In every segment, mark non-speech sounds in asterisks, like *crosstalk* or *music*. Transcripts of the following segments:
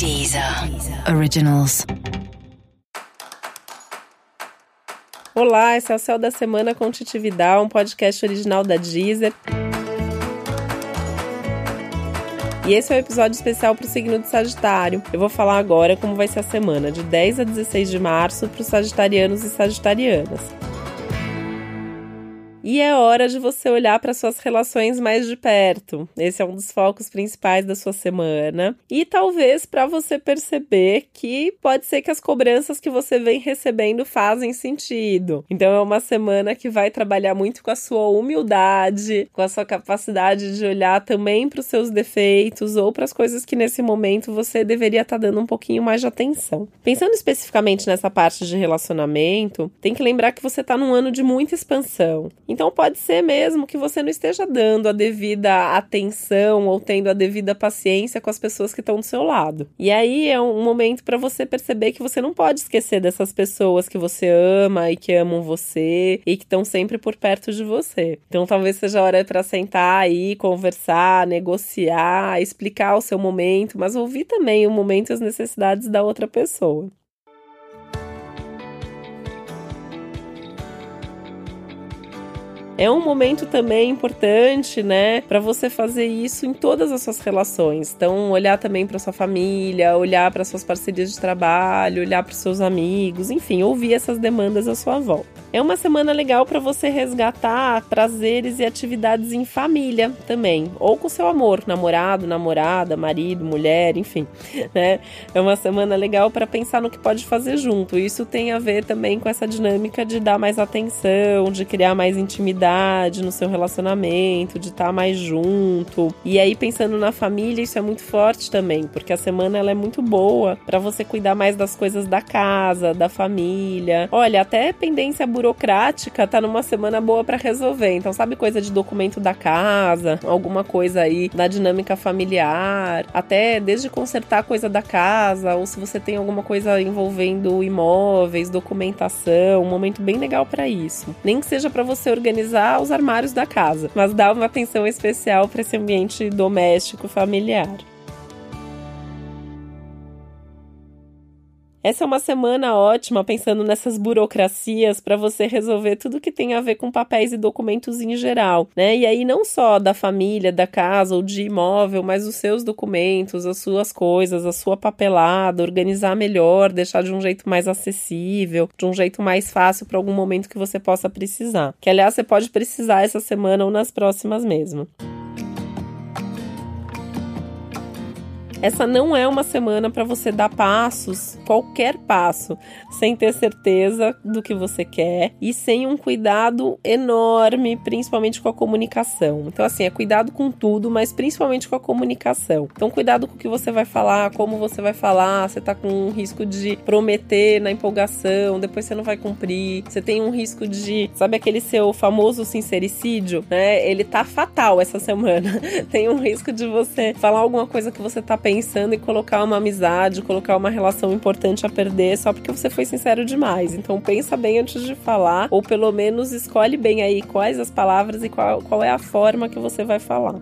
Deezer Originals. Olá, esse é o Céu da Semana com Titividade, um podcast original da Deezer. E esse é o um episódio especial para o signo de Sagitário. Eu vou falar agora como vai ser a semana, de 10 a 16 de março, para os sagitarianos e sagitarianas. E é hora de você olhar para suas relações mais de perto. Esse é um dos focos principais da sua semana. E talvez para você perceber que pode ser que as cobranças que você vem recebendo fazem sentido. Então é uma semana que vai trabalhar muito com a sua humildade, com a sua capacidade de olhar também para os seus defeitos ou para as coisas que nesse momento você deveria estar tá dando um pouquinho mais de atenção. Pensando especificamente nessa parte de relacionamento, tem que lembrar que você está num ano de muita expansão. Então pode ser mesmo que você não esteja dando a devida atenção ou tendo a devida paciência com as pessoas que estão do seu lado. E aí é um momento para você perceber que você não pode esquecer dessas pessoas que você ama e que amam você e que estão sempre por perto de você. Então talvez seja a hora para sentar aí, conversar, negociar, explicar o seu momento, mas ouvir também o momento e as necessidades da outra pessoa. É um momento também importante, né, para você fazer isso em todas as suas relações. Então, olhar também para sua família, olhar para suas parcerias de trabalho, olhar para seus amigos, enfim, ouvir essas demandas à sua volta. É uma semana legal para você resgatar prazeres e atividades em família também, ou com seu amor, namorado, namorada, marido, mulher, enfim, *laughs* né? É uma semana legal para pensar no que pode fazer junto. Isso tem a ver também com essa dinâmica de dar mais atenção, de criar mais intimidade no seu relacionamento, de estar tá mais junto. E aí pensando na família, isso é muito forte também, porque a semana ela é muito boa para você cuidar mais das coisas da casa, da família. Olha, até pendência burocrática tá numa semana boa para resolver. Então, sabe coisa de documento da casa, alguma coisa aí da dinâmica familiar, até desde consertar coisa da casa, ou se você tem alguma coisa envolvendo imóveis, documentação, um momento bem legal para isso. Nem que seja para você organizar os armários da casa, mas dá uma atenção especial para esse ambiente doméstico familiar. Essa é uma semana ótima pensando nessas burocracias para você resolver tudo que tem a ver com papéis e documentos em geral, né? E aí não só da família, da casa ou de imóvel, mas os seus documentos, as suas coisas, a sua papelada, organizar melhor, deixar de um jeito mais acessível, de um jeito mais fácil para algum momento que você possa precisar. Que aliás você pode precisar essa semana ou nas próximas mesmo. Essa não é uma semana para você dar passos, qualquer passo, sem ter certeza do que você quer e sem um cuidado enorme, principalmente com a comunicação. Então, assim, é cuidado com tudo, mas principalmente com a comunicação. Então, cuidado com o que você vai falar, como você vai falar, você tá com um risco de prometer na empolgação, depois você não vai cumprir. Você tem um risco de, sabe aquele seu famoso sincericídio, né? Ele tá fatal essa semana. *laughs* tem um risco de você falar alguma coisa que você tá pensando pensando em colocar uma amizade, colocar uma relação importante a perder só porque você foi sincero demais. Então pensa bem antes de falar, ou pelo menos escolhe bem aí quais as palavras e qual, qual é a forma que você vai falar.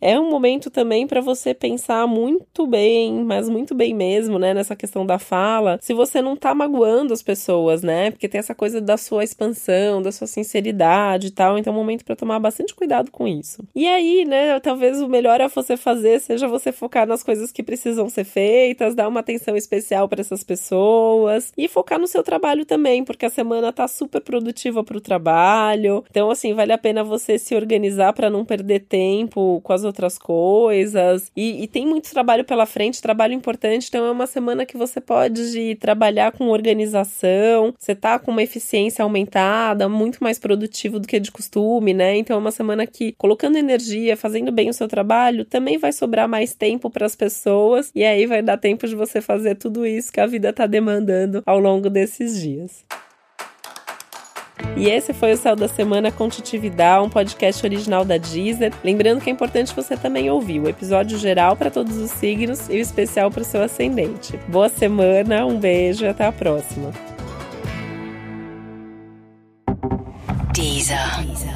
É um momento também para você pensar muito bem, mas muito bem mesmo, né, nessa questão da fala, se você não tá magoando as pessoas, né? Porque tem essa coisa da sua expansão, da sua sinceridade e tal, então é um momento para tomar bastante cuidado com isso. E aí, né, talvez o melhor a você fazer seja você focar nas coisas que precisam ser feitas, dar uma atenção especial para essas pessoas e focar no seu trabalho também, porque a semana tá super produtiva para o trabalho. Então, assim, vale a pena você se organizar para não perder tempo com as outras coisas. E, e, tem muito trabalho pela frente, trabalho importante. Então é uma semana que você pode trabalhar com organização. Você tá com uma eficiência aumentada, muito mais produtivo do que de costume, né? Então é uma semana que, colocando energia, fazendo bem o seu trabalho, também vai sobrar mais tempo para as pessoas. E aí vai dar tempo de você fazer tudo isso que a vida tá demandando ao longo desses dias. E esse foi o Céu da Semana com Titividade, um podcast original da Deezer. Lembrando que é importante você também ouvir o episódio geral para todos os signos e o especial para o seu ascendente. Boa semana, um beijo e até a próxima. Deezer.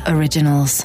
Originals.